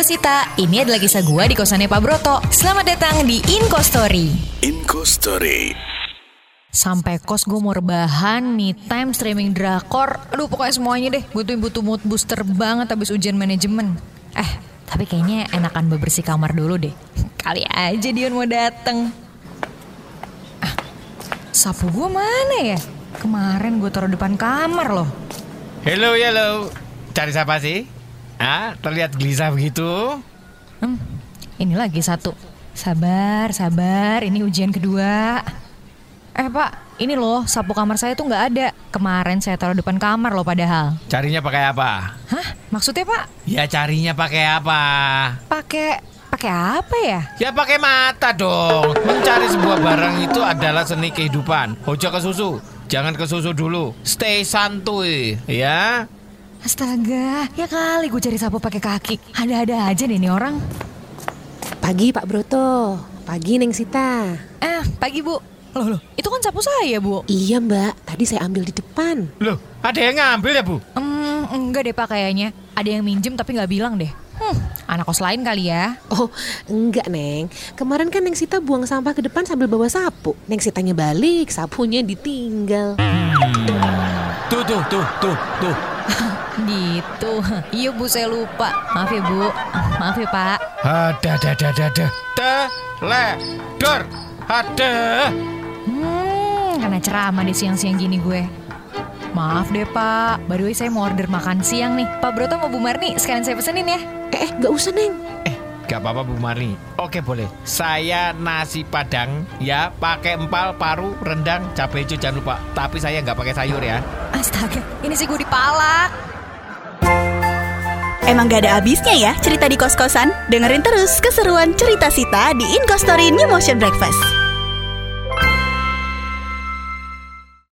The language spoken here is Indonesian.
gue Sita. Ini adalah kisah gue di kosannya Pak Broto. Selamat datang di Inko Story. Inco Story. Sampai kos gue mau rebahan, me time, streaming drakor. Aduh pokoknya semuanya deh. Gue tuh butuh mood booster banget habis ujian manajemen. Eh, tapi kayaknya enakan bebersih kamar dulu deh. Kali aja Dion mau dateng. Ah, sapu gue mana ya? Kemarin gue taruh depan kamar loh. Hello, hello. Cari siapa sih? Ah, terlihat gelisah begitu. Hmm, ini lagi satu. Sabar, sabar. Ini ujian kedua. Eh pak, ini loh sapu kamar saya tuh nggak ada. Kemarin saya taruh depan kamar loh padahal. Carinya pakai apa? Hah? Maksudnya pak? Ya carinya pakai apa? Pakai pakai apa ya? Ya pakai mata dong. Mencari sebuah barang itu adalah seni kehidupan. Hoja ke susu. Jangan ke susu dulu. Stay santuy, ya. Astaga, ya kali gue cari sapu pakai kaki. Ada-ada aja nih nih orang. Pagi Pak Broto, pagi Neng Sita. Eh, pagi bu. Loh, loh, itu kan sapu saya bu. Iya Mbak, tadi saya ambil di depan. Loh, ada yang ngambil ya, Bu? Hmm, enggak deh pak kayaknya. Ada yang minjem tapi nggak bilang deh. Hmm, anak kos lain kali ya. Oh, enggak Neng. Kemarin kan Neng Sita buang sampah ke depan sambil bawa sapu. Neng Sitanya balik, sapunya ditinggal. Tuh, tuh, tuh, tuh, tuh. Gitu. Iya bu, saya lupa. Maaf ya bu. Maaf ya pak. Ada, ada, ada, ada, ada. Teledor. Ada. Hmm, karena ceramah di siang-siang gini gue. Maaf deh pak, by the way saya mau order makan siang nih. Pak Broto mau Bu Marni, sekalian saya pesenin ya. Eh, eh, enggak usah Neng. Eh, gak apa-apa Bu Marni. Oke boleh. Saya nasi padang ya, pakai empal, paru, rendang, cabai hijau jangan lupa. Tapi saya nggak pakai sayur ya. Astaga, ini sih gue dipalak. Emang gak ada habisnya ya cerita di kos-kosan? Dengerin terus keseruan cerita Sita di Inko Story New Motion Breakfast.